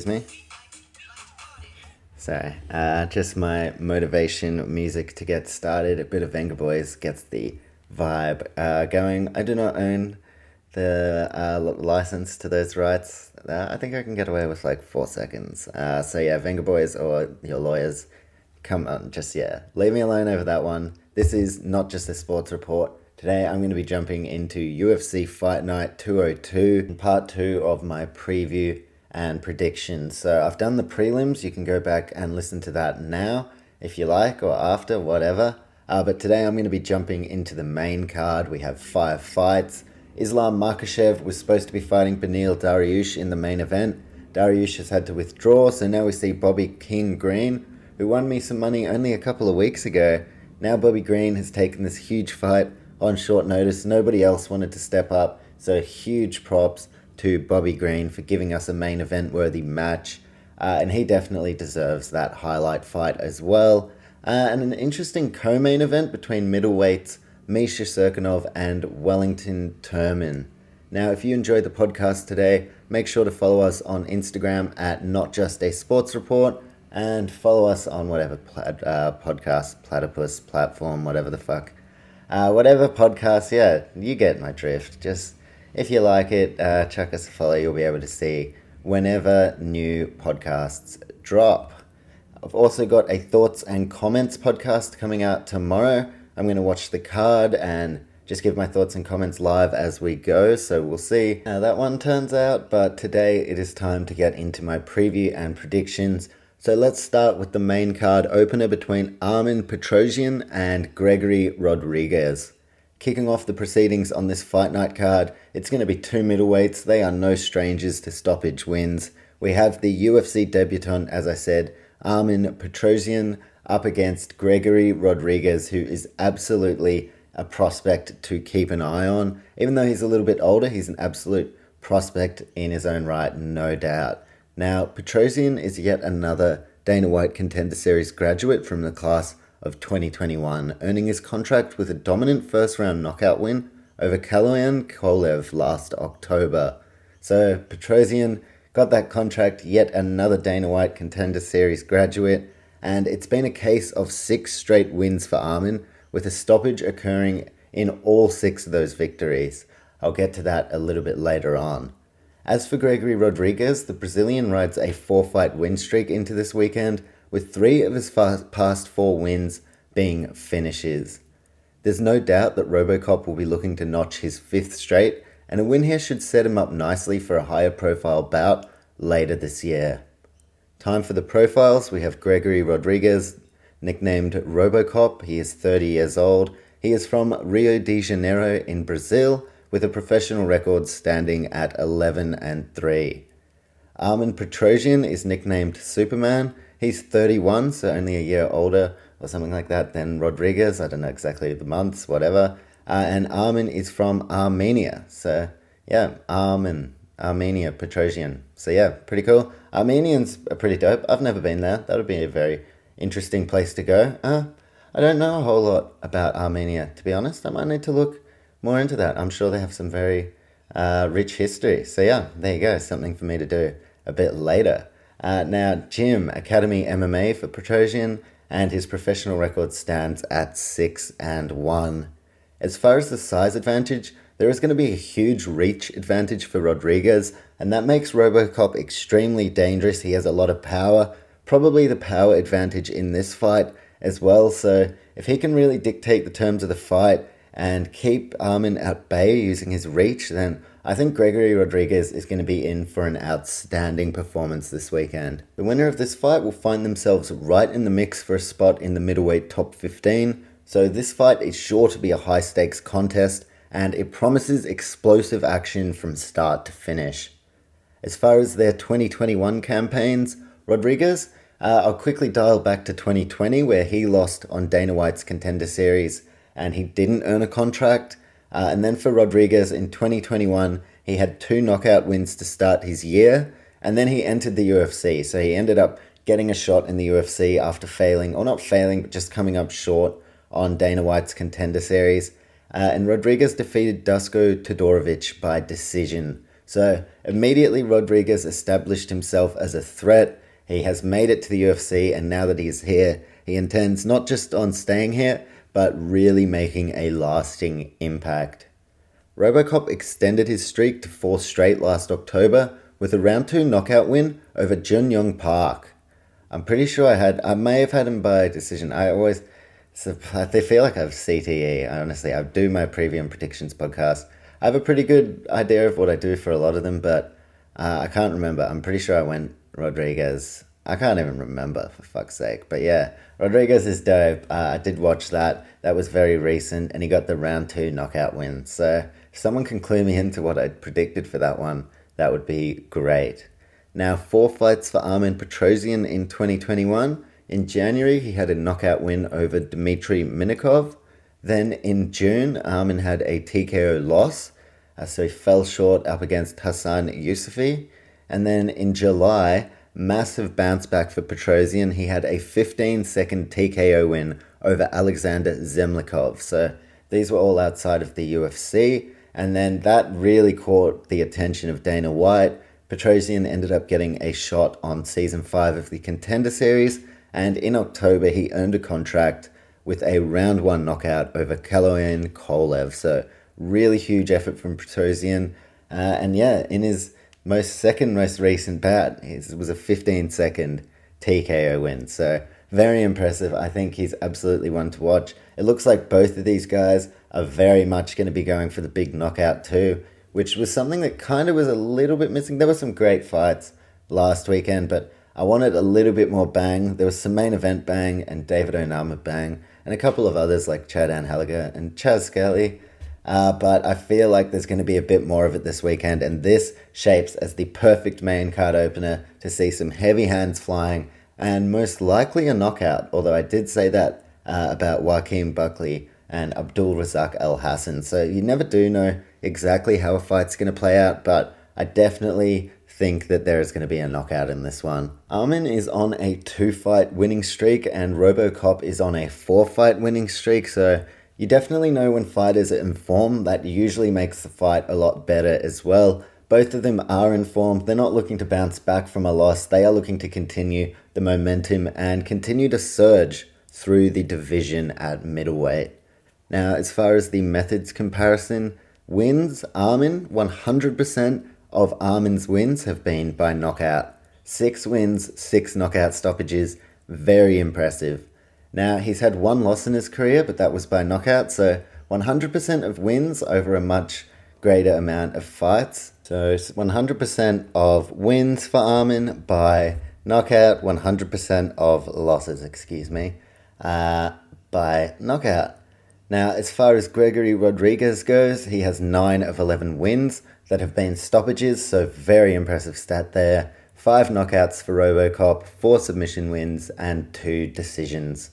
Excuse me. Sorry, uh, just my motivation music to get started. A bit of Vengaboys gets the vibe uh, going. I do not own the uh, license to those rights. Uh, I think I can get away with like four seconds. Uh, so yeah, Vengaboys or your lawyers, come on, just yeah, leave me alone over that one. This is not just a sports report. Today I'm going to be jumping into UFC Fight Night 202, part two of my preview and predictions. So I've done the prelims. You can go back and listen to that now if you like or after, whatever. Uh, but today I'm going to be jumping into the main card. We have five fights. Islam Makhachev was supposed to be fighting Beneil Dariush in the main event. Dariush has had to withdraw, so now we see Bobby King Green, who won me some money only a couple of weeks ago. Now Bobby Green has taken this huge fight on short notice. Nobody else wanted to step up, so huge props to Bobby Green for giving us a main event worthy match. Uh, and he definitely deserves that highlight fight as well. Uh, and an interesting co main event between middleweights Misha Cirkunov and Wellington Turman. Now, if you enjoyed the podcast today, make sure to follow us on Instagram at Not Just a Sports Report and follow us on whatever plat- uh, podcast, platypus, platform, whatever the fuck. Uh, whatever podcast, yeah, you get my drift. Just if you like it, uh, chuck us a follow. You'll be able to see whenever new podcasts drop. I've also got a thoughts and comments podcast coming out tomorrow. I'm going to watch the card and just give my thoughts and comments live as we go. So we'll see how that one turns out. But today it is time to get into my preview and predictions. So let's start with the main card opener between Armen Petrosyan and Gregory Rodriguez. Kicking off the proceedings on this fight night card, it's going to be two middleweights. They are no strangers to stoppage wins. We have the UFC debutant, as I said, Armen Petrosyan, up against Gregory Rodriguez, who is absolutely a prospect to keep an eye on. Even though he's a little bit older, he's an absolute prospect in his own right, no doubt. Now, Petrosyan is yet another Dana White Contender Series graduate from the class of 2021, earning his contract with a dominant first round knockout win over Kaloyan Kolev last October. So, Petrosyan got that contract, yet another Dana White Contender Series graduate, and it's been a case of six straight wins for Armin, with a stoppage occurring in all six of those victories. I'll get to that a little bit later on. As for Gregory Rodriguez, the Brazilian rides a four fight win streak into this weekend, with three of his past four wins being finishes. There's no doubt that Robocop will be looking to notch his fifth straight, and a win here should set him up nicely for a higher profile bout later this year. Time for the profiles. We have Gregory Rodriguez, nicknamed Robocop. He is 30 years old. He is from Rio de Janeiro in Brazil with a professional record standing at 11 and 3. Armin Petrosian is nicknamed Superman. He's 31, so only a year older or something like that than Rodriguez. I don't know exactly the months, whatever. Uh, and Armin is from Armenia. So, yeah, Armin, Armenia, Petrosyan. So, yeah, pretty cool. Armenians are pretty dope. I've never been there. That would be a very interesting place to go. Uh, I don't know a whole lot about Armenia, to be honest. I might need to look more into that. I'm sure they have some very uh, rich history. So, yeah, there you go. Something for me to do a bit later. Uh, now, gym, Academy MMA for Petrosyan, and his professional record stands at 6 and 1. As far as the size advantage, there is going to be a huge reach advantage for Rodriguez, and that makes Robocop extremely dangerous. He has a lot of power, probably the power advantage in this fight as well. So, if he can really dictate the terms of the fight and keep Armin at bay using his reach, then I think Gregory Rodriguez is going to be in for an outstanding performance this weekend. The winner of this fight will find themselves right in the mix for a spot in the middleweight top 15. So this fight is sure to be a high stakes contest and it promises explosive action from start to finish. As far as their 2021 campaigns, Rodriguez, uh, I'll quickly dial back to 2020 where he lost on Dana White's Contender Series and he didn't earn a contract. Uh, and then for Rodriguez in 2021, he had two knockout wins to start his year, and then he entered the UFC. So he ended up getting a shot in the UFC after failing, or not failing, but just coming up short on Dana White's Contender Series. Uh, and Rodriguez defeated Dusko Todorovic by decision. So immediately, Rodriguez established himself as a threat. He has made it to the UFC, and now that he's here, he intends not just on staying here, but really making a lasting impact. Robocop extended his streak to four straight last October with a round two knockout win over Jun Yong Park. I'm pretty sure I had, I may have had him by decision. I always, I feel like I have CTE. Honestly, I do my preview and predictions podcast. I have a pretty good idea of what I do for a lot of them, but uh, I can't remember. I'm pretty sure I went Rodriguez. I can't even remember for fuck's sake. But yeah, Rodriguez is dope. Uh, I did watch that. That was very recent, and he got the round two knockout win. So if someone can clue me into what I predicted for that one, that would be great. Now, four fights for Armen Petrosyan in 2021. In January, he had a knockout win over Dmitry Minakov. Then in June, Armen had a TKO loss, uh, so he fell short up against Hassan Yousufi. And then in July, massive bounce back for Petrosyan. He had a 15 second TKO win over Alexander Zemlikov. So these were all outside of the UFC. And then that really caught the attention of Dana White. Petrosyan ended up getting a shot on season 5 of the Contender Series. And in October, he earned a contract with a round one knockout over Kaloyan Kolev. So, really huge effort from Petrosyan. Uh, and yeah, in his most second most recent bout. Was a 15 second TKO win. So very impressive. I think he's absolutely one to watch. It looks like both of these guys are very much going to be going for the big knockout too, which was something that kind of was a little bit missing. There were some great fights last weekend, but I wanted a little bit more bang. There was some main event bang and David Onama bang, and a couple of others like Chad Anheliger and Chaz Skelly. Uh, but I feel like there's going to be a bit more of it this weekend, and this shapes as the perfect main card opener to see some heavy hands flying and most likely a knockout. Although I did say that uh, about Joaquin Buckley and Abdul Razak Alhassan, so you never do know exactly how a fight's going to play out, but I definitely think that there is going to be a knockout in this one. Armin is on a two fight winning streak, and Robocop is on a four fight winning streak, so you definitely know when fighters are in form, that usually makes the fight a lot better as well. Both of them are in form. They're not looking to bounce back from a loss. They are looking to continue the momentum and continue to surge through the division at middleweight. Now, as far as the methods comparison, wins, Armin, 100% of Armin's wins have been by knockout. Six wins, six knockout stoppages. Very impressive. Now, he's had one loss in his career, but that was by knockout, so 100% of wins over a much greater amount of fights. So 100% of wins for Armin by knockout, 100% of losses, excuse me, uh, by knockout. Now, as far as Gregory Rodriguez goes, he has 9 of 11 wins that have been stoppages, so very impressive stat there. 5 knockouts for Robocop, 4 submission wins, and 2 decisions.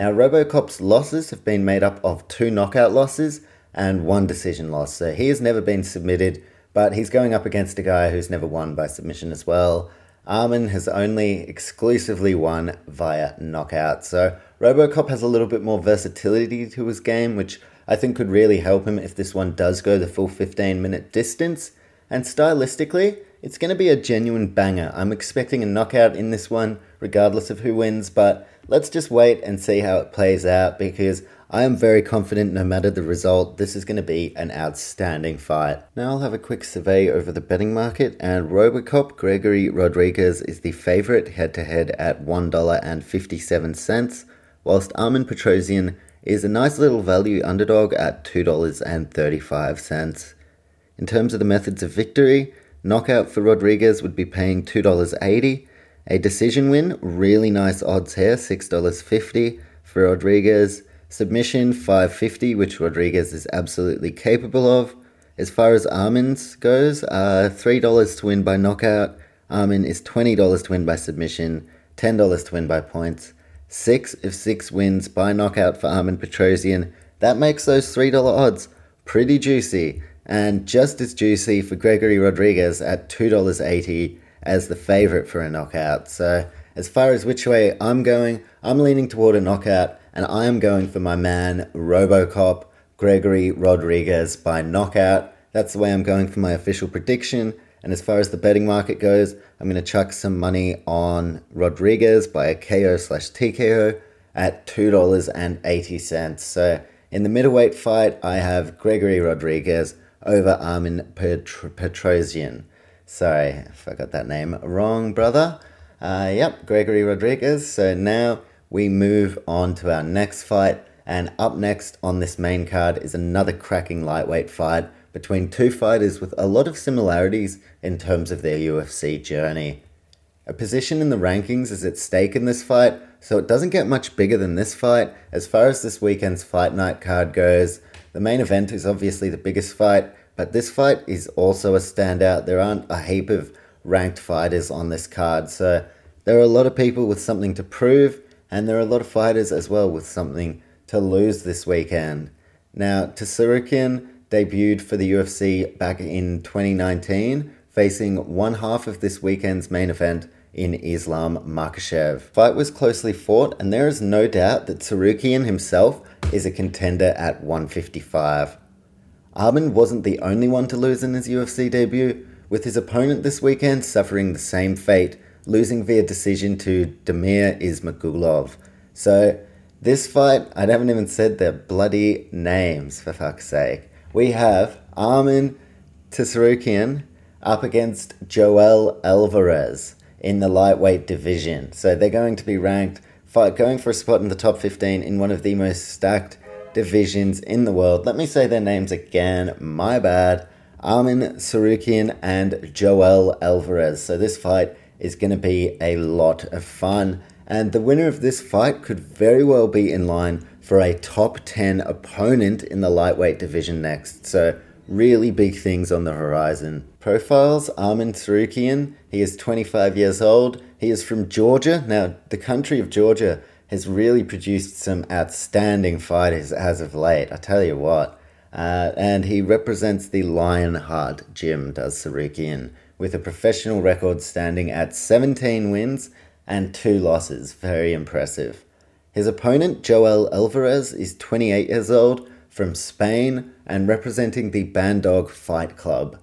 Now, Robocop's losses have been made up of two knockout losses and one decision loss. So he has never been submitted, but he's going up against a guy who's never won by submission as well. Armin has only exclusively won via knockout. So Robocop has a little bit more versatility to his game, which I think could really help him if this one does go the full 15 minute distance. And stylistically, it's going to be a genuine banger. I'm expecting a knockout in this one, regardless of who wins, but let's just wait and see how it plays out because I am very confident no matter the result, this is going to be an outstanding fight. Now I'll have a quick survey over the betting market, and Robocop Gregory Rodriguez is the favourite head to head at $1.57, whilst Armen Petrosyan is a nice little value underdog at $2.35. In terms of the methods of victory, knockout for Rodriguez would be paying $2.80 a decision win, really nice odds here, $6.50 for Rodriguez. Submission 550, which Rodriguez is absolutely capable of. As far as Armin's goes, uh, $3 to win by knockout. Armin is $20 to win by submission, $10 to win by points. 6 if 6 wins by knockout for Armen Petrosyan. That makes those $3 odds pretty juicy, and just as juicy for Gregory Rodriguez at $2.80 as the favourite for a knockout. So, as far as which way I'm going, I'm leaning toward a knockout, and I am going for my man Robocop Gregory Rodriguez by knockout. That's the way I'm going for my official prediction. And as far as the betting market goes, I'm going to chuck some money on Rodriguez by a KO slash TKO at $2.80. So in the middleweight fight, I have Gregory Rodriguez over Armin Petr- Petrosyan. Sorry if I got that name wrong, brother. Uh, yep, Gregory Rodriguez. So now we move on to our next fight. And up next on this main card is another cracking lightweight fight between two fighters with a lot of similarities in terms of their UFC journey. A position in the rankings is at stake in this fight, so it doesn't get much bigger than this fight. As far as this weekend's fight night card goes, the main event is obviously the biggest fight, but this fight is also a standout. There aren't a heap of ranked fighters on this card, so there are a lot of people with something to prove, and there are a lot of fighters as well with something to lose this weekend. Now, Tsarukyan debuted for the UFC back in 2019, facing one half of this weekend's main event in Islam Makhachev. Fight was closely fought, and there is no doubt that Tsarukyan himself is a contender at 155. Armin wasn't the only one to lose in his UFC debut, with his opponent this weekend suffering the same fate, losing via decision to Damir Ismagulov. So, this fight, I haven't even said their bloody names, for fuck's sake. We have Armin Tsarukyan up against Joel Alvarez in the lightweight division. So they're going to be ranked, fight, going for a spot in the top 15 in one of the most stacked divisions in the world. Let me say their names again, my bad. Armin Tsarukyan and Joel Alvarez. So this fight is going to be a lot of fun. And the winner of this fight could very well be in line for a top 10 opponent in the lightweight division next. So really big things on the horizon. Profiles Armin Tsarukyan. He is 25 years old. He is from Georgia. Now, the country of Georgia has really produced some outstanding fighters as of late. I tell you what. Uh, and he represents the Lionheart gym, does Tsarukyan, with a professional record standing at 17 wins and 2 losses. Very impressive. His opponent, Joel Alvarez, is 28 years old, from Spain, and representing the Bandog Fight Club.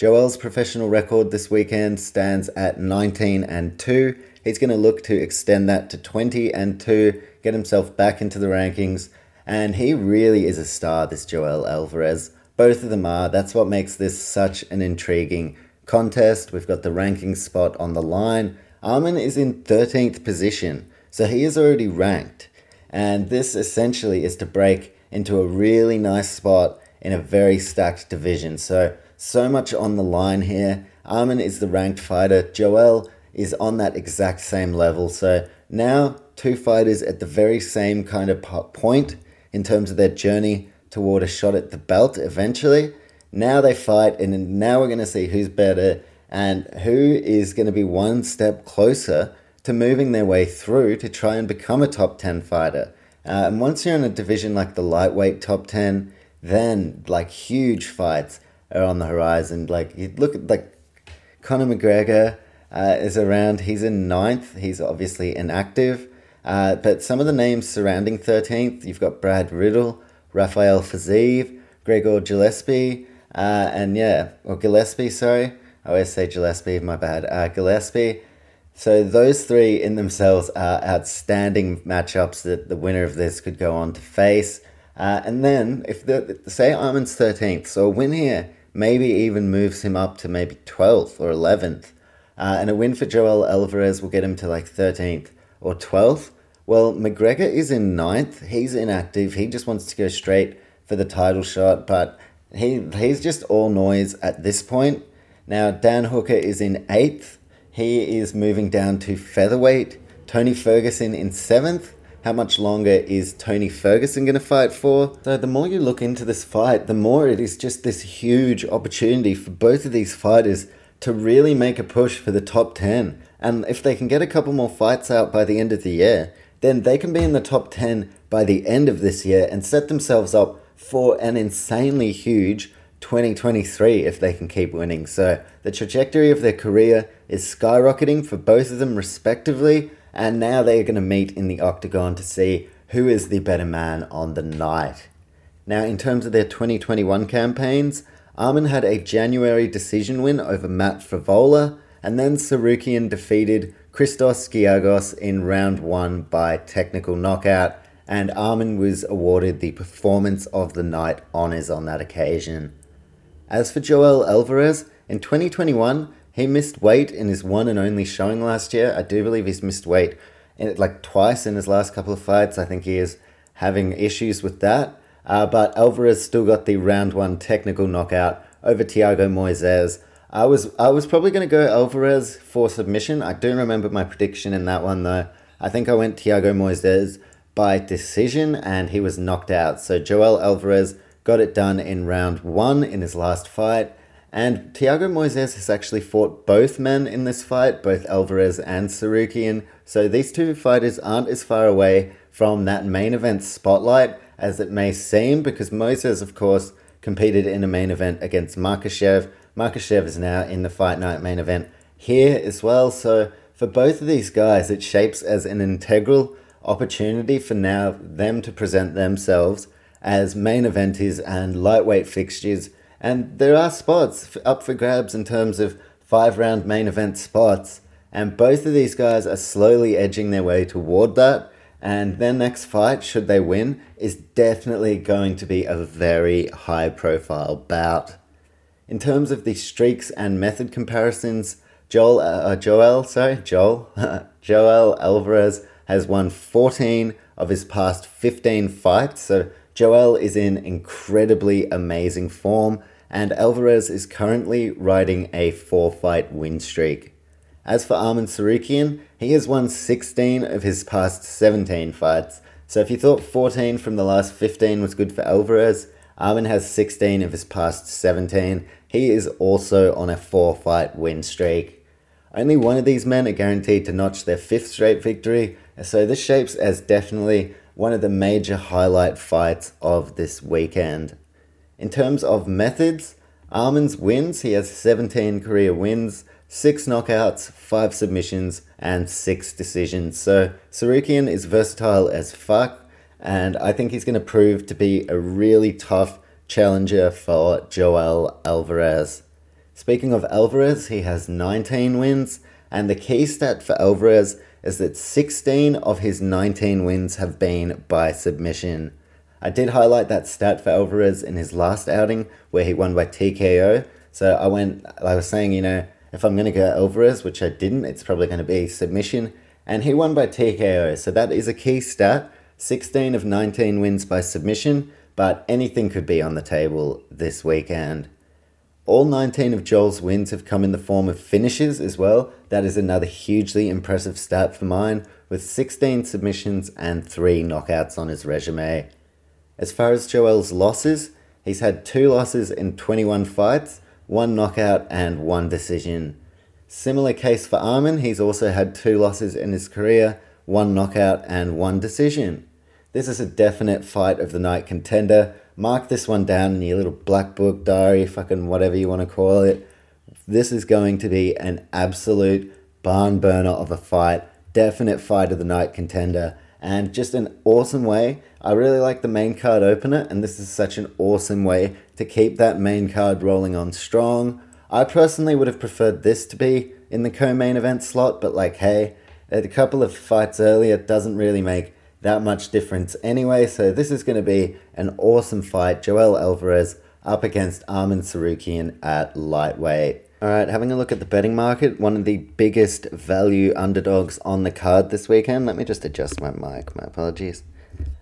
Joel's professional record this weekend stands at 19 and 2 He's going to look to extend that to 20 and 2, get himself back into the rankings. And he really is a star, this Joel Alvarez. Both of them are. That's what makes this such an intriguing contest. We've got the ranking spot on the line. Armin is in 13th position, so he is already ranked. And this essentially is to break into a really nice spot in a very stacked division. So, so much on the line here. Armin is the ranked fighter. Joel is on that exact same level. So now two fighters at the very same kind of point in terms of their journey toward a shot at the belt eventually. Now they fight, and now we're going to see who's better and who is going to be one step closer to moving their way through to try and become a top 10 fighter. Uh, and once you're in a division like the lightweight top 10, then like huge fights are on the horizon. Like you look at like Conor McGregor uh, is around. He's in ninth. He's obviously inactive. Uh, but some of the names surrounding 13th, you've got Brad Riddell, Rafael Fiziev, Gregor Gillespie, uh, and yeah, or Gillespie, sorry. I always say Gillespie, my bad. Uh, Gillespie. So those three in themselves are outstanding matchups that the winner of this could go on to face. Uh, and then, if the say Armin's 13th, so a win here maybe even moves him up to maybe 12th or 11th. Uh, and a win for Joel Alvarez will get him to like 13th or 12th. Well, McGregor is in ninth. He's inactive. He just wants to go straight for the title shot, but he he's just all noise at this point. Now, Dan Hooker is in eighth. He is moving down to featherweight. Tony Ferguson in seventh. How much longer is Tony Ferguson going to fight for? So, the more you look into this fight, the more it is just this huge opportunity for both of these fighters to really make a push for the top 10. And if they can get a couple more fights out by the end of the year, then they can be in the top 10 by the end of this year and set themselves up for an insanely huge 2023 if they can keep winning. So the trajectory of their career is skyrocketing for both of them respectively, and now they're going to meet in the octagon to see who is the better man on the night. Now, in terms of their 2021 campaigns, Arman had a January decision win over Matt Frevola, and then Tsarukyan defeated Christos Giagos in round one by technical knockout, and Arman was awarded the Performance of the Night honours on that occasion. As for Joel Alvarez, in 2021, he missed weight in his one and only showing last year. I do believe he's missed weight in like twice in his last couple of fights. I think he is having issues with that. Uh, but Alvarez still got the round one technical knockout over Thiago Moises. I was I was probably going to go Alvarez for submission. I do remember my prediction in that one though. I think I went Thiago Moises by decision and he was knocked out. So Joel Alvarez got it done in round one in his last fight. And Thiago Moises has actually fought both men in this fight, both Alvarez and Tsarukyan. So these two fighters aren't as far away from that main event spotlight as it may seem, because Moises, of course, competed in a main event against Makhachev. Makhachev is now in the fight night main event here as well. So for both of these guys, it shapes as an integral opportunity for now them to present themselves as main eventers and lightweight fixtures. And there are spots up for grabs in terms of five round main event spots. And both of these guys are slowly edging their way toward that. And their next fight, should they win, is definitely going to be a very high profile bout. In terms of the streaks and method comparisons, Joel, uh, Joel, sorry, Joel, Joel Alvarez has won 14 of his past 15 fights. So Joel is in incredibly amazing form, and Alvarez is currently riding a four fight win streak. As for Arman Tsarukyan, he has won 16 of his past 17 fights. So if you thought 14 from the last 15 was good for Alvarez, Arman has 16 of his past 17. He is also on a four fight win streak. Only one of these men are guaranteed to notch their fifth straight victory, so this shapes as definitely one of the major highlight fights of this weekend. In terms of methods, Arman's wins, he has 17 career wins, six knockouts, five submissions, and six decisions. So Tsarukyan is versatile as fuck, and I think he's going to prove to be a really tough challenger for Joel Alvarez. Speaking of Alvarez, he has 19 wins, and the key stat for Alvarez is that 16 of his 19 wins have been by submission. I did highlight that stat for Alvarez in his last outing where he won by TKO. So I went, I was saying, you know, if I'm going to go Alvarez, which I didn't, it's probably going to be submission. And he won by TKO. So that is a key stat. 16 of 19 wins by submission, but anything could be on the table this weekend. All 19 of Joel's wins have come in the form of finishes as well. That is another hugely impressive stat for mine, with 16 submissions and 3 knockouts on his resume. As far as Joel's losses, he's had 2 losses in 21 fights, one knockout, and one decision. Similar case for Arman, he's also had two losses in his career, one knockout, and one decision. This is a definite fight of the night contender. Mark this one down in your little black book, diary, fucking whatever you want to call it. This is going to be an absolute barn burner of a fight, definite fight of the night contender, and just an awesome way. I really like the main card opener, and this is such an awesome way to keep that main card rolling on strong. I personally would have preferred this to be in the co main event slot, but like, hey, a couple of fights earlier doesn't really make that much difference anyway. So this is going to be an awesome fight. Joel Alvarez up against Arman Tsarukyan at lightweight. All right, having a look at the betting market, one of the biggest value underdogs on the card this weekend. Let me just adjust my mic. My apologies.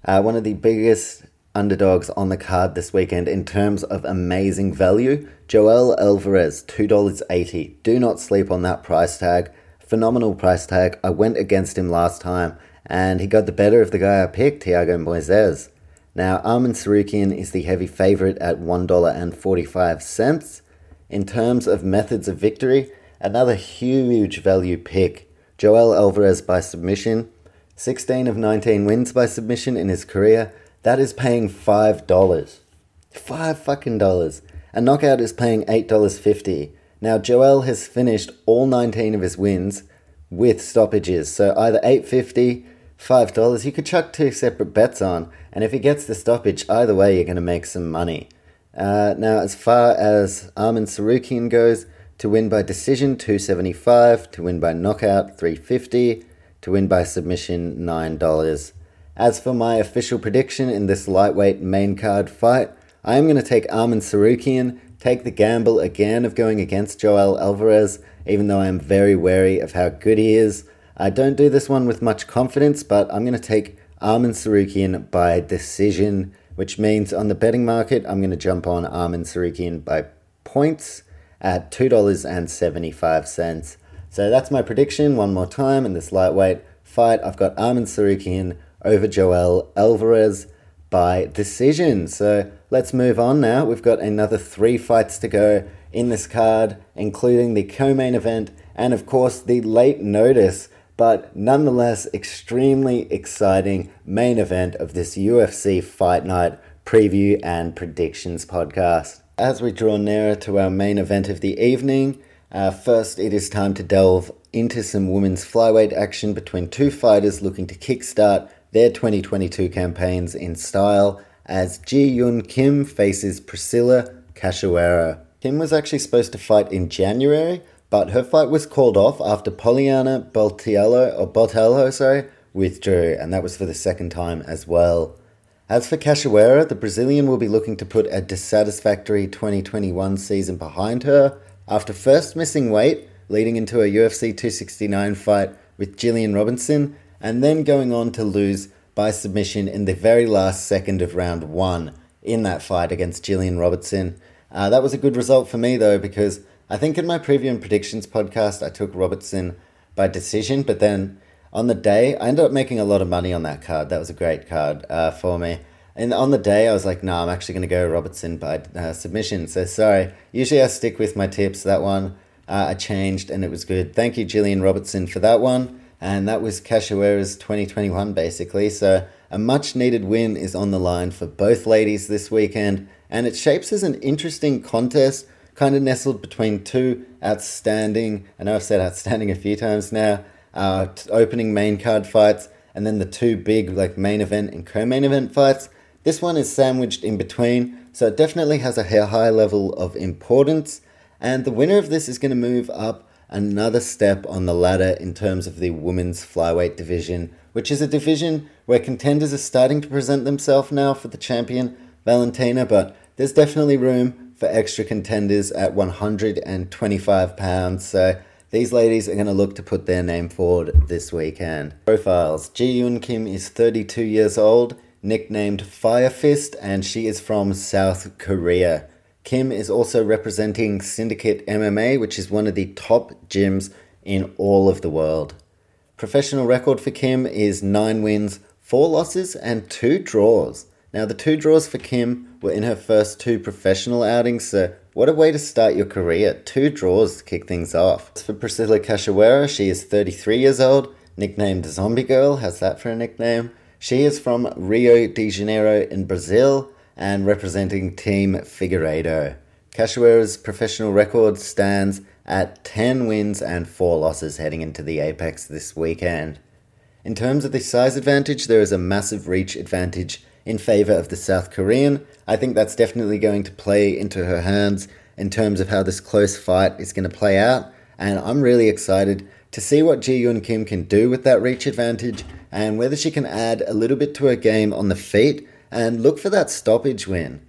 Uh, one of the biggest underdogs on the card this weekend in terms of amazing value. Joel Alvarez, $2.80. Do not sleep on that price tag. Phenomenal price tag. I went against him last time and he got the better of the guy I picked, Thiago Moises. Now, Arman Tsarukyan is the heavy favourite at $1.45. In terms of methods of victory, another huge value pick. Joel Alvarez by submission, 16 of 19 wins by submission in his career. That is paying $5. Five fucking dollars. A knockout is paying $8.50. Now, Joel has finished all 19 of his wins with stoppages. So either 850 $5. You could chuck two separate bets on, and if he gets the stoppage, either way, you're going to make some money. Uh, now, as far as Arman Tsarukyan goes, to win by decision, 275 to win by knockout, 350 to win by submission, $9. As for my official prediction in this lightweight main card fight, I am going to take Arman Tsarukyan, take the gamble again of going against Joel Alvarez, even though I am very wary of how good he is. I don't do this one with much confidence, but I'm going to take Arman Tsarukyan by decision, which means on the betting market, I'm going to jump on Arman Tsarukyan by points at $2.75. So that's my prediction one more time in this lightweight fight. I've got Arman Tsarukyan over Joel Alvarez by decision. So let's move on now. We've got another three fights to go in this card, including the co main event and, of course, the late notice, but nonetheless extremely exciting main event of this UFC Fight Night preview and predictions podcast. As we draw nearer to our main event of the evening, uh, first it is time to delve into some women's flyweight action between two fighters looking to kickstart their 2022 campaigns in style as Ji Yeon Kim faces Priscila Cachoeira. Kim was actually supposed to fight in January, but her fight was called off after Poliana Botelho, or Botelho, sorry, withdrew, and that was for the second time as well. As for Cachoeira, the Brazilian will be looking to put a dissatisfactory 2021 season behind her after first missing weight, leading into a UFC 269 fight with Gillian Robinson, and then going on to lose by submission in the very last second of round one in that fight against Gillian Robertson. Uh, that was a good result for me though, because I think in my preview and predictions podcast, I took Robertson by decision, but then on the day, I ended up making a lot of money on that card. That was a great card uh, for me. And on the day, I was like, no, I'm actually going to go Robertson by uh, submission. So sorry. Usually I stick with my tips. That one uh, I changed and it was good. Thank you, Gillian Robertson, for that one and that was Cachoeira's 2021 basically. So a much needed win is on the line for both ladies this weekend, and it shapes as an interesting contest, kind of nestled between two outstanding. I know I've said outstanding a few times now. Uh, opening main card fights, and then the two big like main event and co-main event fights. This one is sandwiched in between, so it definitely has a high level of importance. And the winner of this is going to move up another step on the ladder in terms of the women's flyweight division, which is a division where contenders are starting to present themselves now for the champion, Valentina, but there's definitely room for extra contenders at 125 pounds. So these ladies are going to look to put their name forward this weekend. Profiles Ji Yeon Kim is 32 years old, nicknamed Fire Fist, and she is from South Korea. Kim is also representing Syndicate MMA, which is one of the top gyms in all of the world. Professional record for Kim is 9 wins, 4 losses, and 2 draws. Now, the 2 draws for Kim were in her first two professional outings, so what a way to start your career. 2 draws to kick things off. For Priscila Cachoeira, she is 33 years old, nicknamed Zombie Girl, how's that for a nickname? She is from Rio de Janeiro in Brazil and representing Team Figueiredo. Cachoeira's professional record stands at 10 wins and 4 losses heading into the Apex this weekend. In terms of the size advantage, there is a massive reach advantage in favour of the South Korean. I think that's definitely going to play into her hands in terms of how this close fight is going to play out, and I'm really excited to see what Ji Yeon Kim can do with that reach advantage and whether she can add a little bit to her game on the feet and look for that stoppage win.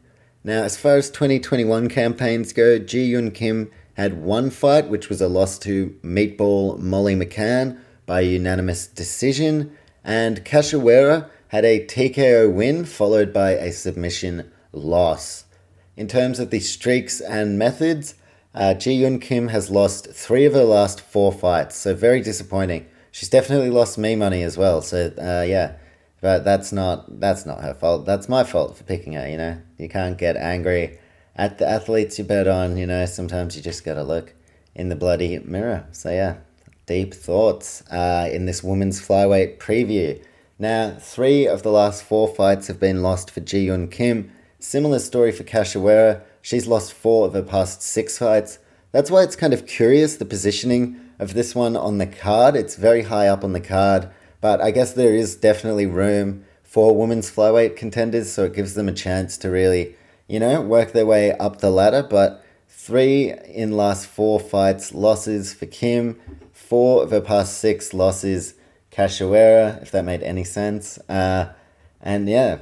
Now, as far as 2021 campaigns go, Ji Yeon Kim had one fight, which was a loss to Meatball Molly McCann by unanimous decision, and Cachoeira had a TKO win followed by a submission loss. In terms of the streaks and methods, uh, Ji Yeon Kim has lost three of her last four fights, so very disappointing. She's definitely lost me money as well. So uh, yeah, but that's not that's not her fault. That's my fault for picking her. You know, you can't get angry at the athletes you bet on. You know, sometimes you just gotta look in the bloody mirror. So yeah, deep thoughts uh, in this women's flyweight preview. Now, three of the last four fights have been lost for Ji Yeon Kim. Similar story for Cachoeira. She's lost four of her past six fights. That's why it's kind of curious the positioning of this one on the card. It's very high up on the card, but I guess there is definitely room for women's flyweight contenders, so it gives them a chance to really, you know, work their way up the ladder. But three in last four fights losses for Kim, four of her past six losses Cachoeira, if that made any sense. Uh, and yeah,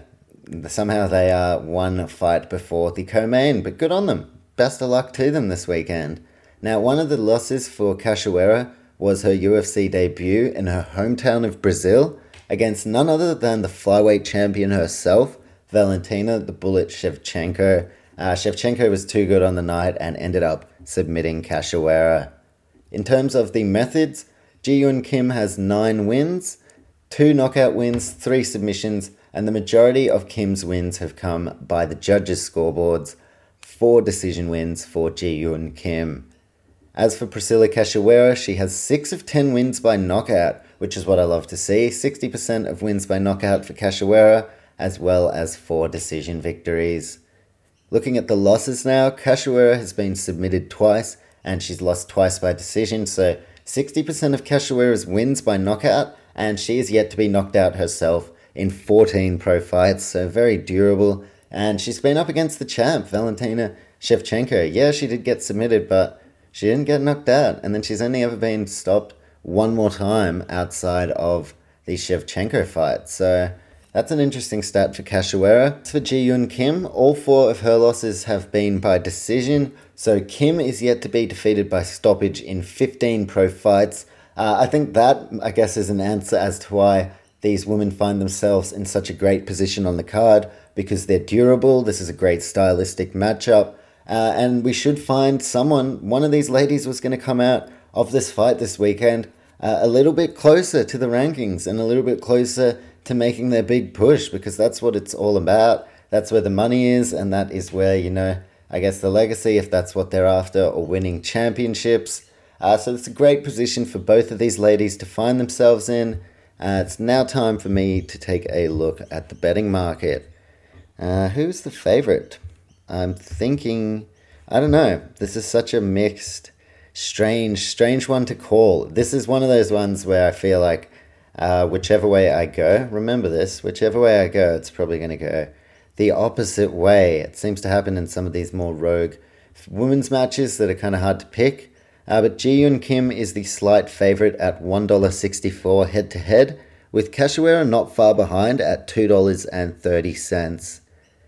somehow they are one fight before the co-main, but good on them. Best of luck to them this weekend. Now, one of the losses for Cachoeira was her UFC debut in her hometown of Brazil against none other than the flyweight champion herself, Valentina the Bullet Shevchenko. Uh, Shevchenko was too good on the night and ended up submitting Cachoeira. In terms of the methods, Ji Yeon Kim has nine wins, two knockout wins, three submissions, and the majority of Kim's wins have come by the judges' scoreboards. Four decision wins for Ji Yeon Kim. As for Priscila Cachoeira, she has 6 of 10 wins by knockout, which is what I love to see. 60% of wins by knockout for Cachoeira, as well as 4 decision victories. Looking at the losses now, Cachoeira has been submitted twice, and she's lost twice by decision, so 60% of Cachoeira's wins by knockout, and she is yet to be knocked out herself in 14 pro fights, so very durable. And she's been up against the champ, Valentina Shevchenko. Yeah, she did get submitted, but she didn't get knocked out, and then she's only ever been stopped one more time outside of the Shevchenko fight. So that's an interesting stat for Cachoeira. For Ji Yeon Kim, all four of her losses have been by decision. So Kim is yet to be defeated by stoppage in 15 pro fights. Uh, I think that, I guess, is an answer as to why these women find themselves in such a great position on the card because they're durable. This is a great stylistic matchup. Uh, and we should find someone, one of these ladies was going to come out of this fight this weekend uh, a little bit closer to the rankings and a little bit closer to making their big push because that's what it's all about. That's where the money is, and that is where, you know, I guess the legacy, if that's what they're after, or winning championships. Uh, so it's a great position for both of these ladies to find themselves in. Uh, it's now time for me to take a look at the betting market. Uh, who's the favorite? I'm thinking, I don't know. This is such a mixed, strange, strange one to call. This is one of those ones where I feel like uh, whichever way I go, remember this, whichever way I go, it's probably going to go the opposite way. It seems to happen in some of these more rogue women's matches that are kind of hard to pick. Uh, but Ji Yeon Kim is the slight favorite at $1.64 head to head, with Cachoeira not far behind at $2.30.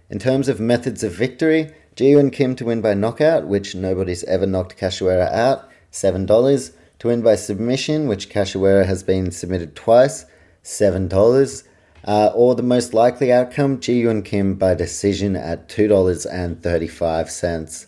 In terms of methods of victory, Ji Yeon Kim to win by knockout, which nobody's ever knocked Cachoeira out, $7. To win by submission, which Cachoeira has been submitted twice, $7. Uh, or the most likely outcome, Ji Yeon Kim by decision at $2.35.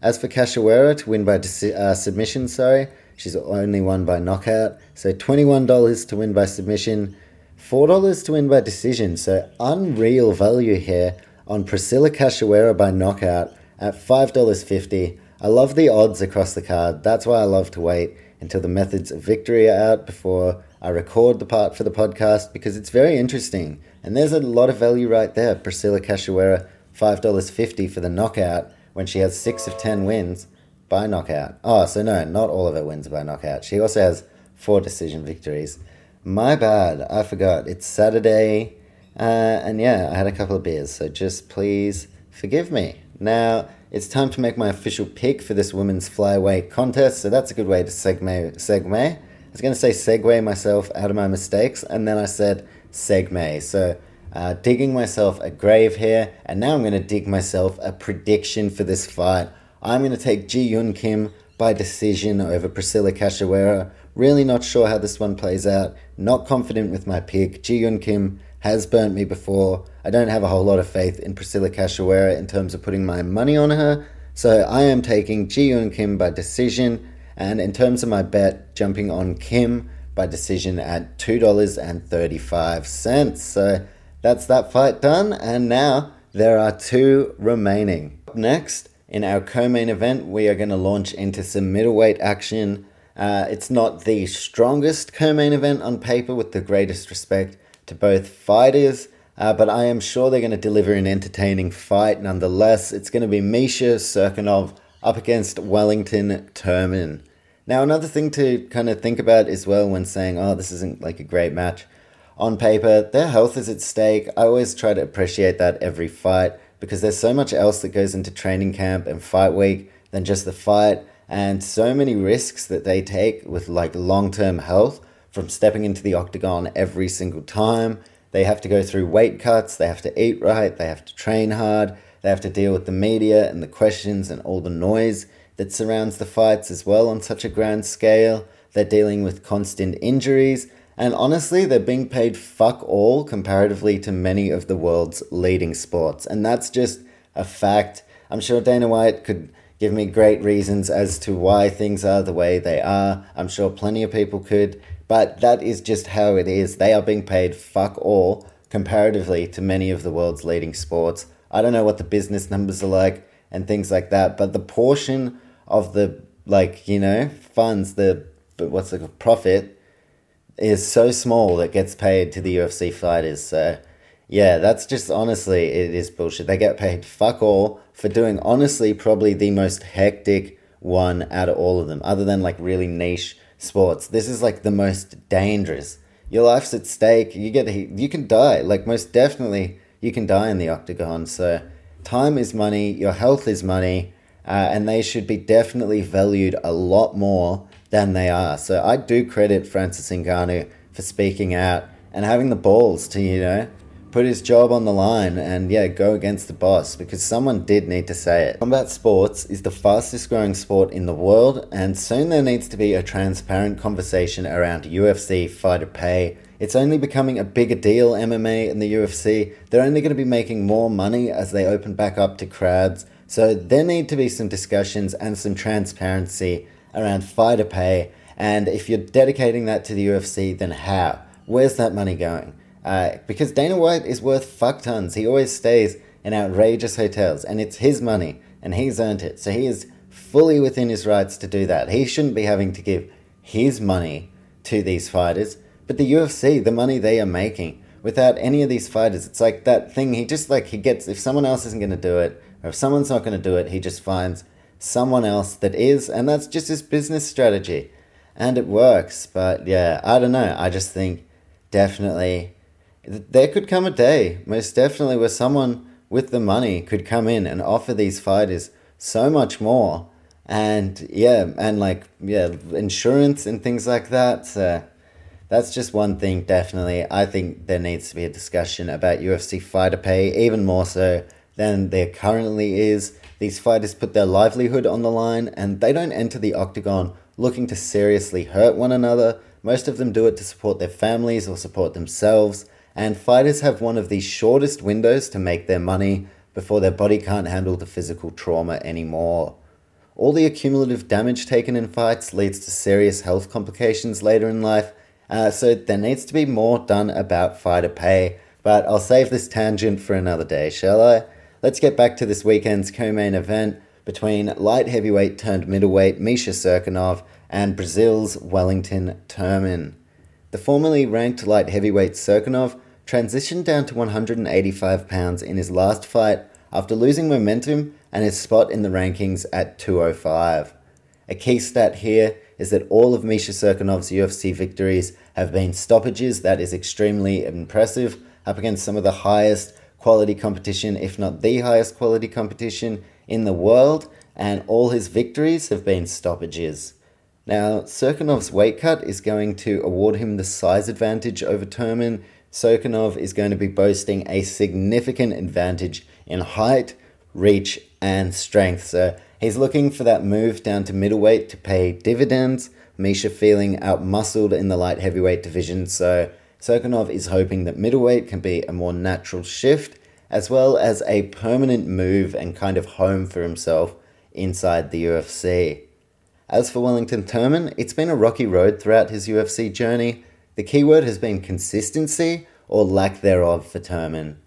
As for Cachoeira to win by deci- uh, submission, sorry, she's only won by knockout. So $21 to win by submission, $4 to win by decision. So unreal value here on Priscila Cachoeira by knockout at $5.50. I love the odds across the card. That's why I love to wait until the methods of victory are out before I record the part for the podcast because it's very interesting. And there's a lot of value right there. Priscila Cachoeira, $5.50 for the knockout when she has 6 of 10 wins by knockout. Oh, so no, not all of her wins by knockout. She also has 4 decision victories. My bad, I forgot. It's Saturday, uh, and yeah, I had a couple of beers, so just please forgive me. Now, it's time to make my official pick for this women's flyweight contest, so that's a good way to segue. segue. I was going to say segue myself out of my mistakes, and then I said segme. So, uh, digging myself a grave here, and now I'm going to dig myself a prediction for this fight. I'm going to take Ji Yeon Kim by decision over Priscila Cachoeira. Really not sure how this one plays out. Not confident with my pick. Ji Yeon Kim has burnt me before. I don't have a whole lot of faith in Priscila Cachoeira in terms of putting my money on her. So I am taking Ji Yeon Kim by decision. And in terms of my bet, jumping on Kim by decision at $2.35. So that's that fight done, and now there are two remaining. Next, in our co main event, we are going to launch into some middleweight action. Uh, it's not the strongest co main event on paper, with the greatest respect to both fighters, uh, but I am sure they're going to deliver an entertaining fight nonetheless. It's going to be Misha Cirkunov up against Wellington Turman. Now, another thing to kind of think about as well when saying, oh, this isn't like a great match on paper, their health is at stake. I always try to appreciate that every fight because there's so much else that goes into training camp and fight week than just the fight, and so many risks that they take with like long term health from stepping into the octagon every single time. They have to go through weight cuts, they have to eat right, they have to train hard, they have to deal with the media and the questions and all the noise that surrounds the fights as well on such a grand scale. They're dealing with constant injuries, and honestly, they're being paid fuck all comparatively to many of the world's leading sports. And that's just a fact. I'm sure Dana White could give me great reasons as to why things are the way they are. I'm sure plenty of people could, but that is just how it is. They are being paid fuck all comparatively to many of the world's leading sports. I don't know what the business numbers are like and things like that, but the portion of the like you know funds the what's the profit is so small that gets paid to the UFC fighters. So yeah, that's just honestly it is bullshit. They get paid fuck all for doing honestly probably the most hectic one out of all of them, other than like really niche sports. This is like the most dangerous. Your life's at stake. You get you can die. Like most definitely, you can die in the octagon. So time is money. Your health is money uh, and they should be definitely valued a lot more than they are. So I do credit Francis Ngannou for speaking out and having the balls to, you know, put his job on the line and, yeah, go against the boss because someone did need to say it. Combat sports is the fastest growing sport in the world, and soon there needs to be a transparent conversation around UFC fighter pay. It's only becoming a bigger deal, MMA and the UFC. They're only going to be making more money as they open back up to crowds so there need to be some discussions and some transparency around fighter pay. And if you're dedicating that to the UFC, then how? Where's that money going? Uh, because Dana White is worth fuck tons. He always stays in outrageous hotels, and it's his money, and he's earned it. So he is fully within his rights to do that. He shouldn't be having to give his money to these fighters, but the UFC, the money they are making, without any of these fighters, it's like that thing. He just like he gets if someone else isn't going to do it, or if someone's not going to do it, he just finds someone else that is, and that's just his business strategy. And it works. But yeah, I don't know. I just think definitely there could come a day, most definitely, where someone with the money could come in and offer these fighters so much more. And yeah, and like, yeah, insurance and things like that. So that's just one thing, definitely. I think there needs to be a discussion about UFC fighter pay, even more so than there currently is. These fighters put their livelihood on the line and they don't enter the octagon looking to seriously hurt one another. Most of them do it to support their families or support themselves. And fighters have one of the shortest windows to make their money before their body can't handle the physical trauma anymore. All the accumulative damage taken in fights leads to serious health complications later in life, uh, so there needs to be more done about fighter pay. But I'll save this tangent for another day, shall I? Let's get back to this weekend's co main event between light heavyweight turned middleweight Misha Cirkunov and Brazil's Wellington Turman. The formerly ranked light heavyweight Cirkunov transitioned down to 185 pounds in his last fight after losing momentum and his spot in the rankings at 205. A key stat here is that all of Misha Cirkunov's UFC victories have been stoppages. That is extremely impressive, up against some of the highest quality competition, if not the highest quality competition in the world, and all his victories have been stoppages. Now, Cirkunov's weight cut is going to award him the size advantage over Turman. Cirkunov is going to be boasting a significant advantage in height, reach, and strength. So he's looking for that move down to middleweight to pay dividends. Misha feeling outmuscled in the light heavyweight division, so Cirkunov is hoping that middleweight can be a more natural shift, as well as a permanent move and kind of home for himself inside the UFC. As for Wellington Turman, it's been a rocky road throughout his UFC journey. The keyword has been consistency or lack thereof for Turman.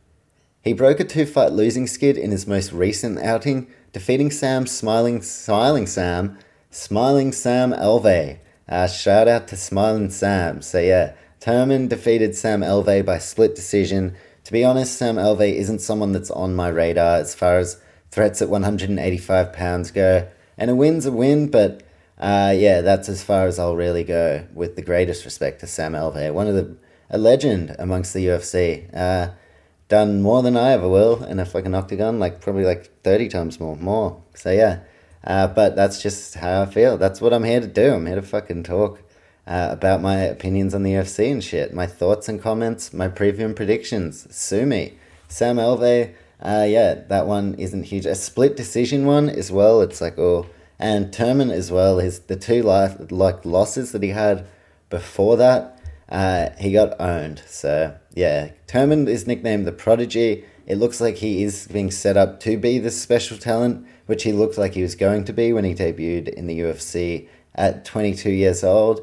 He broke a two fight losing skid in his most recent outing, defeating Sam Smiling Smiling Sam Smiling Sam Alvey. Uh, shout out to Smiling Sam. So yeah, Turman defeated Sam Alvey by split decision. To be honest, Sam Alvey isn't someone that's on my radar as far as threats at 185 pounds go. And a win's a win, but uh, yeah, that's as far as I'll really go. With the greatest respect to Sam Alvey, one of the a legend amongst the UFC. Uh, done more than I ever will in a fucking octagon, like probably like thirty times more, more. So yeah, uh, but that's just how I feel. That's what I'm here to do. I'm here to fucking talk uh, about my opinions on the UFC and shit, my thoughts and comments, my preview and predictions. Sue me, Sam Alvey. Uh, yeah, that one isn't huge. A split decision one as well. It's like oh and Turman as well. His the two life like losses that he had before that, uh, he got owned. So yeah, Turman is nicknamed the Prodigy. It looks like he is being set up to be the special talent, which he looked like he was going to be when he debuted in the UFC at 22 years old.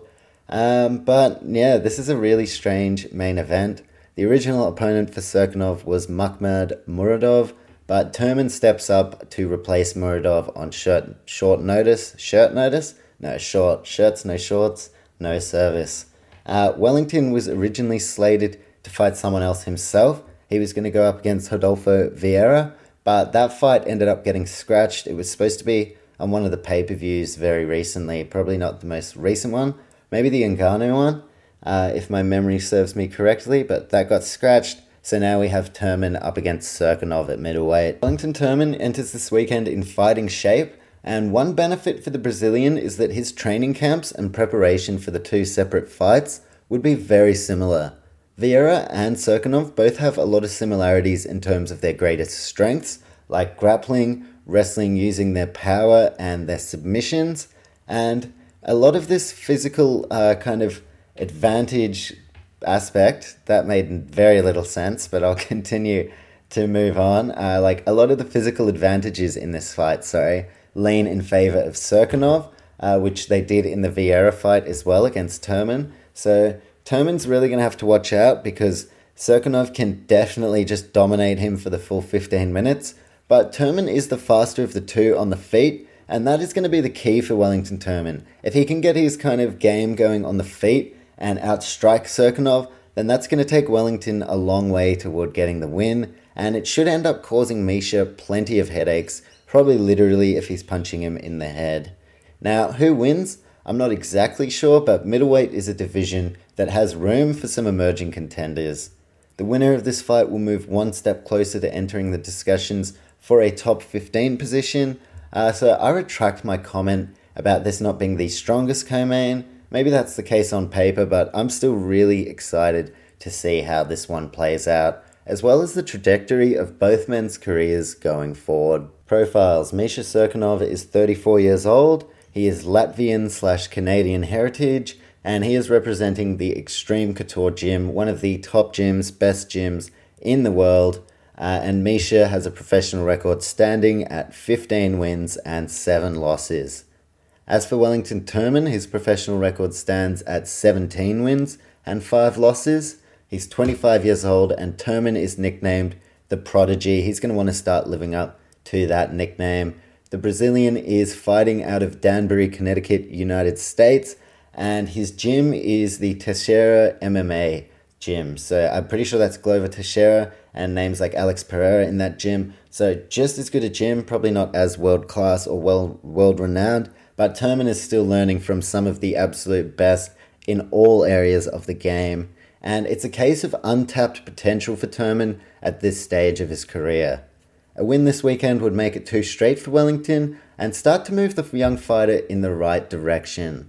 Um, but yeah, this is a really strange main event. The original opponent for Cirkunov was Makhmud Muradov, but Turman steps up to replace Muradov on short, short notice. Shirt notice? No, short. Shirts, no shorts, no service. Uh, Wellington was originally slated to fight someone else himself. He was going to go up against Rodolfo Vieira, but that fight ended up getting scratched. It was supposed to be on one of the pay per views very recently, probably not the most recent one, maybe the Ngannou one, uh, if my memory serves me correctly, but that got scratched. So now we have Turman up against Cirkunov at middleweight. Wellington Turman enters this weekend in fighting shape, and one benefit for the Brazilian is that his training camps and preparation for the two separate fights would be very similar. Vieira and Cirkunov both have a lot of similarities in terms of their greatest strengths, like grappling, wrestling using their power and their submissions, and a lot of this physical uh, kind of advantage aspect that made very little sense, but I'll continue to move on. Uh, like a lot of the physical advantages in this fight, sorry, lean in favor of Cirkunov, uh, which they did in the Vieira fight as well against Turman. So Turman's really going to have to watch out because Cirkunov can definitely just dominate him for the full 15 minutes. But Turman is the faster of the two on the feet, and that is going to be the key for Wellington Turman. If he can get his kind of game going on the feet, and outstrike Cirkunov, then that's going to take Wellington a long way toward getting the win, and it should end up causing Misha plenty of headaches, probably literally if he's punching him in the head. Now, who wins? I'm not exactly sure, but middleweight is a division that has room for some emerging contenders. The winner of this fight will move one step closer to entering the discussions for a top 15 position. Uh, so I retract my comment about this not being the strongest co main Maybe that's the case on paper, but I'm still really excited to see how this one plays out, as well as the trajectory of both men's careers going forward. Profiles Misha Cirkunov is 34 years old, he is Latvian slash Canadian heritage, and he is representing the Extreme Couture Gym, one of the top gyms, best gyms in the world. Uh, and Misha has a professional record standing at 15 wins and 7 losses. As for Wellington Turman, his professional record stands at 17 wins and 5 losses. He's 25 years old, and Turman is nicknamed the Prodigy. He's going to want to start living up to that nickname. The Brazilian is fighting out of Danbury, Connecticut, United States, and his gym is the Teixeira MMA gym. So I'm pretty sure that's Glover Teixeira and names like Alex Pereira in that gym. So just as good a gym, probably not as world class or well world renowned, but Turman is still learning from some of the absolute best in all areas of the game, and it's a case of untapped potential for Turman at this stage of his career. A win this weekend would make it too straight for Wellington and start to move the young fighter in the right direction.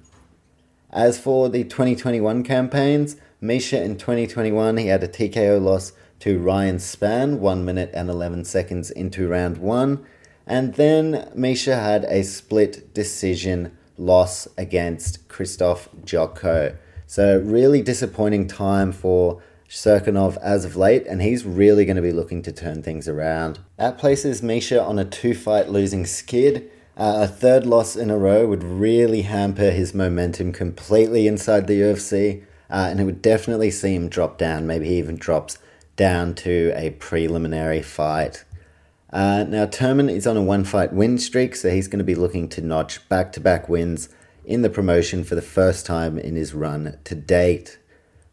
As for the 2021 campaigns, Misha in 2021 he had a TKO loss to Ryan Spann, 1 minute and 11 seconds into round 1, and then Misha had a split decision loss against Christoph Jotko. So, really disappointing time for Cirkunov as of late, and he's really going to be looking to turn things around. That places Misha on a two fight losing skid. Uh, a third loss in a row would really hamper his momentum completely inside the UFC, uh, and it would definitely see him drop down. Maybe he even drops down to a preliminary fight. Uh, now, Turman is on a one fight win streak, so he's going to be looking to notch back to back wins in the promotion for the first time in his run to date.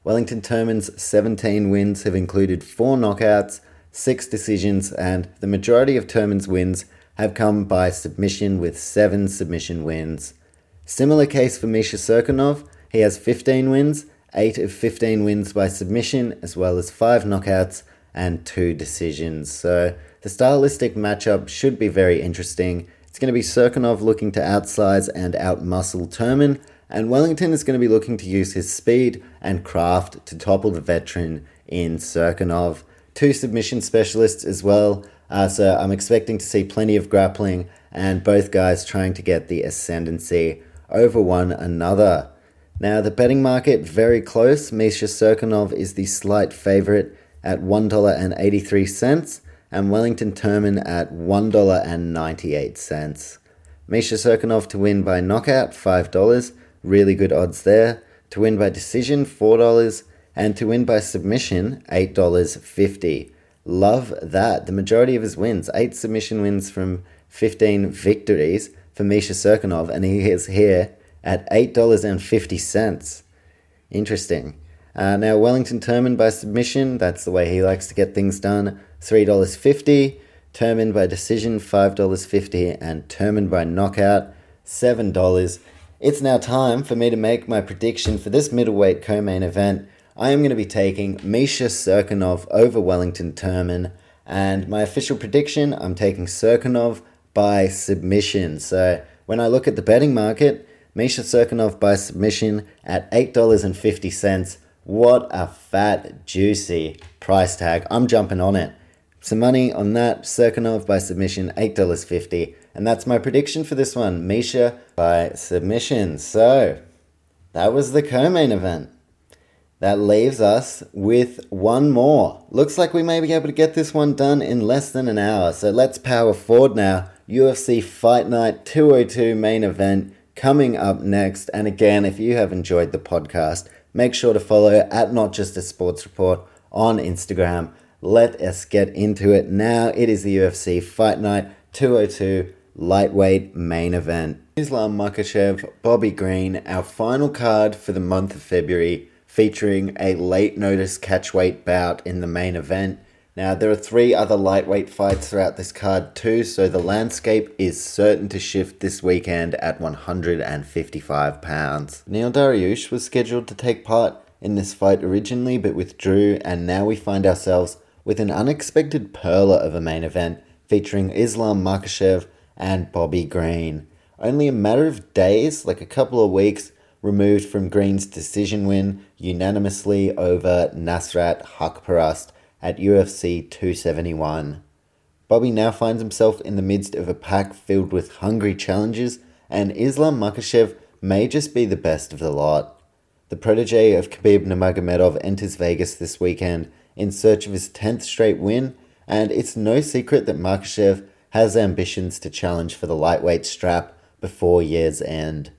Wellington Turman's 17 wins have included four knockouts, six decisions, and the majority of Turman's wins have come by submission with seven submission wins. Similar case for Misha Cirkunov, he has 15 wins, 8 of 15 wins by submission, as well as 5 knockouts and 2 decisions. So the stylistic matchup should be very interesting. It's going to be Cirkunov looking to outsize and outmuscle Turman, and Wellington is going to be looking to use his speed and craft to topple the veteran in Cirkunov. Two submission specialists as well, uh, so I'm expecting to see plenty of grappling and both guys trying to get the ascendancy over one another. Now, the betting market very close. Misha Cirkunov is the slight favorite at $1.83 and Wellington Turman at $1.98. Misha Cirkunov to win by knockout, $5. Really good odds there. To win by decision, $4. And to win by submission, $8.50. Love that. The majority of his wins, 8 submission wins from 15 victories for Misha Cirkunov, and he is here at $8.50. Interesting. Uh, now, Wellington Turman by submission, that's the way he likes to get things done, $3.50. Turman by decision, $5.50. And Turman by knockout, $7. It's now time for me to make my prediction for this middleweight co main event. I am going to be taking Misha Cirkunov over Wellington Turman. And my official prediction, I'm taking Cirkunov by submission. So when I look at the betting market, Misha Cirkunov by submission at $8.50. What a fat, juicy price tag. I'm jumping on it. Some money on that. Cirkunov by submission, $8.50. And that's my prediction for this one. Misha by submission. So, that was the co main event. That leaves us with one more. Looks like we may be able to get this one done in less than an hour. So let's power forward now. UFC Fight Night 202 main event coming up next. And again, if you have enjoyed the podcast, make sure to follow at Not Just a Sports Report on Instagram. Let us get into it now. It is the UFC Fight Night 202 lightweight main event. Islam Makhachev, Bobby Green, our final card for the month of February, featuring a late notice catchweight bout in the main event. Now, there are three other lightweight fights throughout this card, too, so the landscape is certain to shift this weekend at 155 pounds. Neil Dariush was scheduled to take part in this fight originally, but withdrew, and now we find ourselves with an unexpected perler of a main event featuring Islam Makhachev and Bobby Green. Only a matter of days, like a couple of weeks, removed from Green's decision win unanimously over Nasrat Haqparast at UFC 271. Bobby now finds himself in the midst of a pack filled with hungry challengers, and Islam Makhachev may just be the best of the lot. The protege of Khabib Nurmagomedov enters Vegas this weekend in search of his 10th straight win, and it's no secret that Makhachev has ambitions to challenge for the lightweight strap before year's end.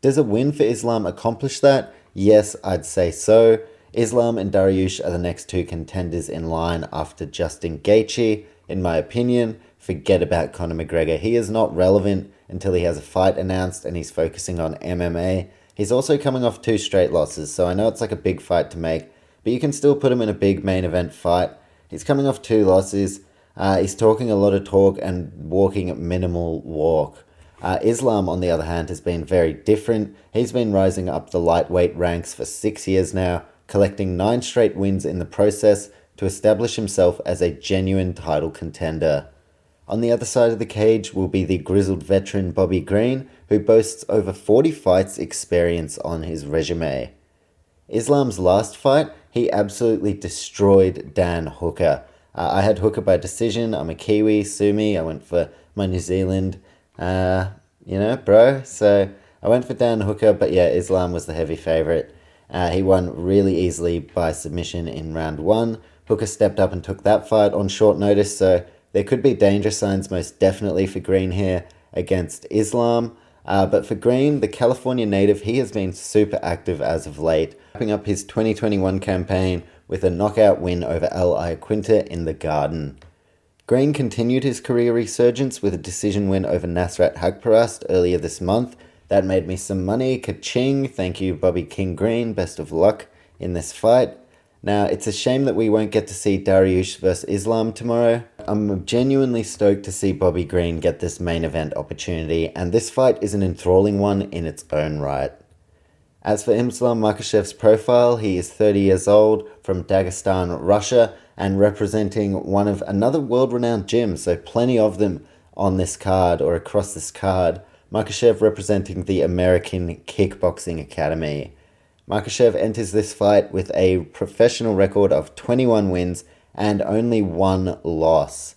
Does a win for Islam accomplish that? Yes, I'd say so. Islam and Dariush are the next two contenders in line after Justin Gaethje. In my opinion, forget about Conor McGregor. He is not relevant until he has a fight announced and he's focusing on MMA. He's also coming off two straight losses, so I know it's like a big fight to make, but you can still put him in a big main event fight. He's coming off two losses. Uh, he's talking a lot of talk and walking minimal walk. Uh, Islam, on the other hand, has been very different. He's been rising up the lightweight ranks for six years now, collecting nine straight wins in the process to establish himself as a genuine title contender. On the other side of the cage will be the grizzled veteran Bobby Green, who boasts over 40 fights experience on his resume. Islam's last fight, he absolutely destroyed Dan Hooker. Uh, I had Hooker by decision. I'm a Kiwi, sue me. I went for my New Zealand, uh, you know, bro. So I went for Dan Hooker, but yeah, Islam was the heavy favorite. Uh, he won really easily by submission in round one. Hooker stepped up and took that fight on short notice, so there could be danger signs most definitely for Green here, against Islam. Uh, but for Green, the California native, he has been super active as of late, wrapping up his 2021 campaign with a knockout win over Al Iaquinta in the Garden. Green continued his career resurgence with a decision win over Nasrat Haqparast earlier this month. That made me some money. Ka-ching. Thank you, Bobby King Green. Best of luck in this fight. Now, it's a shame that we won't get to see Dariush versus Islam tomorrow. I'm genuinely stoked to see Bobby Green get this main event opportunity, and this fight is an enthralling one in its own right. As for Islam Makhachev's profile, he is 30 years old, from Dagestan, Russia, and representing one of another world renowned gym, so plenty of them on this card or across this card. Makhachev representing the American Kickboxing Academy. Makhachev enters this fight with a professional record of 21 wins and only one loss.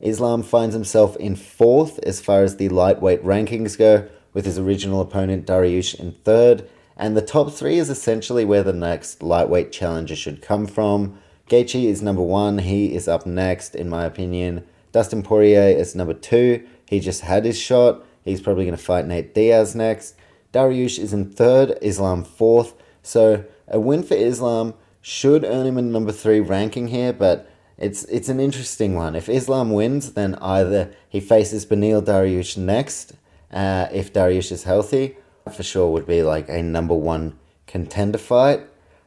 Islam finds himself in fourth as far as the lightweight rankings go, with his original opponent Dariush in third, and the top three is essentially where the next lightweight challenger should come from. Gaethje is number one. He is up next, in my opinion. Dustin Poirier is number two. He just had his shot. He's probably going to fight Nate Diaz next. Dariush is in third. Islam fourth. So a win for Islam should earn him a number three ranking here, but it's it's an interesting one. If Islam wins, then either he faces Beneil Dariush next, uh, if Dariush is healthy, for sure would be like a number one contender fight.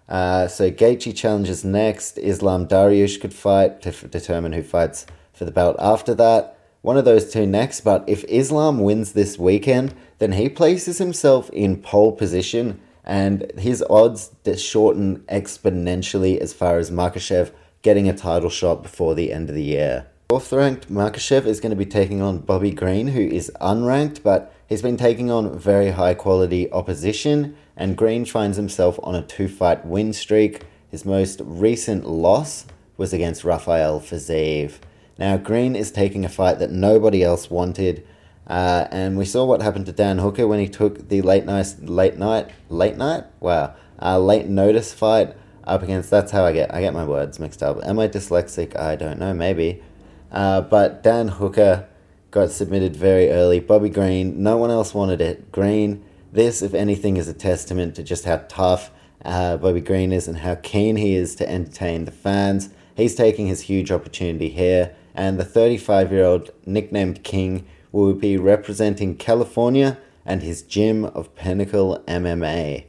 Uh, so Gaethje challenges next. Islam Dariush could fight to f- determine who fights for the belt after that. One of those two next. But if Islam wins this weekend, then he places himself in pole position, and his odds shorten exponentially as far as Makhachev getting a title shot before the end of the year. Fourth ranked Makhachev is going to be taking on Bobby Green, who is unranked, but he's been taking on very high quality opposition and Green finds himself on a two fight win streak. His most recent loss was against Rafael Fiziev. Now, Green is taking a fight that nobody else wanted, uh, and we saw what happened to Dan Hooker when he took the late night, late night, late night, wow, uh, late notice fight up against. That's how I get I get my words mixed up. Am I dyslexic? I don't know, maybe. Uh, but Dan Hooker got submitted very early. Bobby Green, no one else wanted it. Green this, if anything, is a testament to just how tough uh, Bobby Green is and how keen he is to entertain the fans. He's taking his huge opportunity here, and the 35 year old nicknamed King will be representing California and his gym of Pinnacle MMA.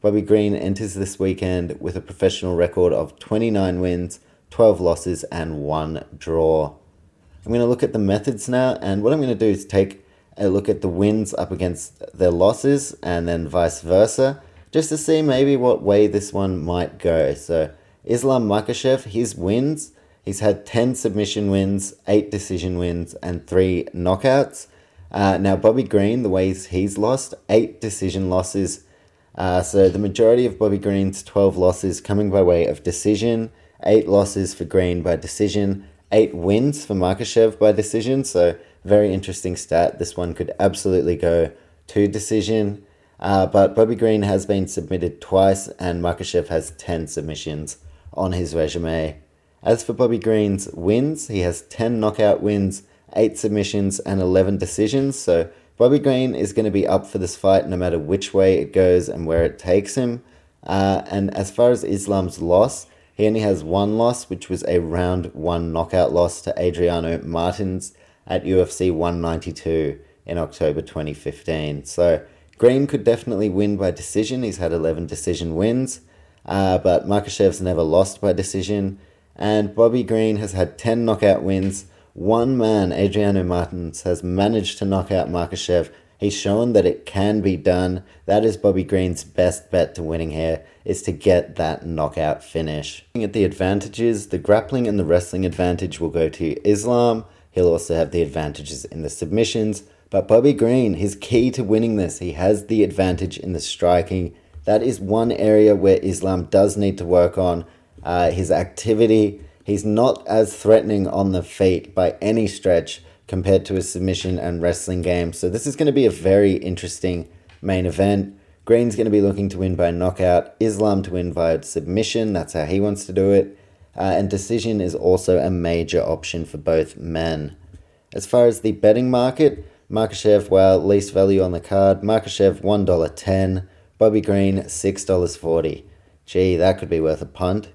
Bobby Green enters this weekend with a professional record of 29 wins, 12 losses, and one draw. I'm going to look at the methods now, and what I'm going to do is take a look at the wins up against their losses and then vice versa, just to see maybe what way this one might go. So, Islam Makhachev, his wins, he's had 10 submission wins, 8 decision wins, and 3 knockouts. Uh, now, Bobby Green, the ways he's lost, 8 decision losses. Uh, so, the majority of Bobby Green's 12 losses coming by way of decision, 8 losses for Green by decision, 8 wins for Makhachev by decision. So, very interesting stat. This one could absolutely go to decision. Uh, but Bobby Green has been submitted twice, and Makhachev has 10 submissions on his resume. As for Bobby Green's wins, he has 10 knockout wins, 8 submissions, and 11 decisions. So Bobby Green is going to be up for this fight no matter which way it goes and where it takes him. Uh, and as far as Islam's loss, he only has one loss, which was a round one knockout loss to Adriano Martins at UFC 192 in October 2015. So Green could definitely win by decision. He's had 11 decision wins, uh, but Makhachev's never lost by decision. And Bobby Green has had 10 knockout wins. One man, Adriano Martins, has managed to knock out Makhachev. He's shown that it can be done. That is Bobby Green's best bet to winning here, is to get that knockout finish. Looking at the advantages, the grappling and the wrestling advantage will go to Islam. He'll also have the advantages in the submissions. But Bobby Green, his key to winning this, he has the advantage in the striking. That is one area where Islam does need to work on. Uh, his activity, he's not as threatening on the feet by any stretch compared to his submission and wrestling game. So this is going to be a very interesting main event. Green's going to be looking to win by knockout, Islam to win via submission. That's how he wants to do it uh, and decision is also a major option for both men. As far as the betting market, Makhachev, well, least value on the card. Makhachev, $1.10. Bobby Green, $6.40. Gee, that could be worth a punt.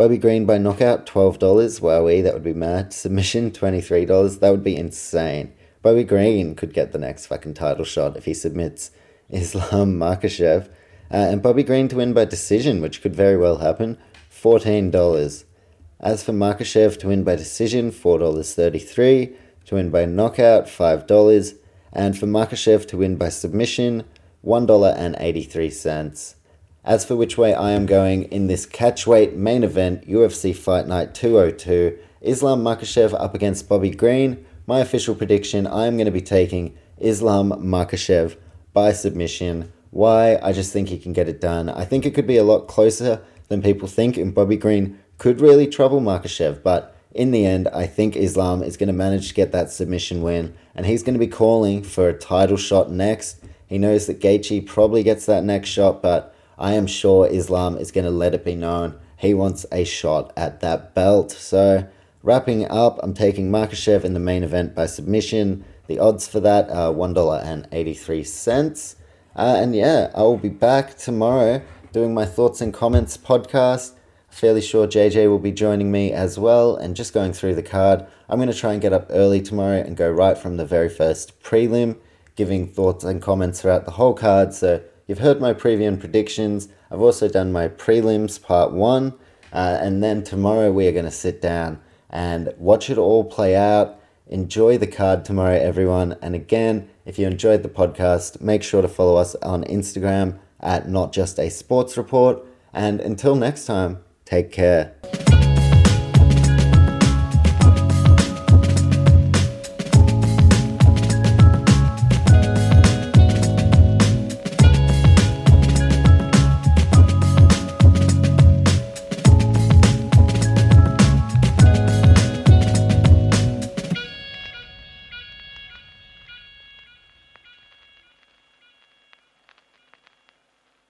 Bobby Green by knockout, $12. Wowee, that would be mad. Submission, $23. That would be insane. Bobby Green could get the next fucking title shot if he submits Islam Makhachev. Uh, and Bobby Green to win by decision, which could very well happen, $14. As for Makhachev to win by decision, $4.33. To win by knockout, $5. And for Makhachev to win by submission, $1.83. As for which way I am going in this catchweight main event, UFC Fight Night 202, Islam Makhachev up against Bobby Green, my official prediction I am going to be taking Islam Makhachev by submission. Why? I just think he can get it done. I think it could be a lot closer than people think, and Bobby Green could really trouble Makhachev, but in the end, I think Islam is going to manage to get that submission win, and he's going to be calling for a title shot next. He knows that Gaethje probably gets that next shot, but I am sure Islam is going to let it be known he wants a shot at that belt. So, wrapping up, I'm taking Makhachev in the main event by submission. The odds for that are $1.83. Uh, and yeah, I will be back tomorrow doing my thoughts and comments podcast. Fairly sure JJ will be joining me as well and just going through the card. I'm going to try and get up early tomorrow and go right from the very first prelim, giving thoughts and comments throughout the whole card. So you've heard my preview and predictions. I've also done my prelims part one. Uh, and then tomorrow we are going to sit down and watch it all play out. Enjoy the card tomorrow, everyone. And again, if you enjoyed the podcast, make sure to follow us on Instagram at Not Just a Sports Report. And until next time, take care.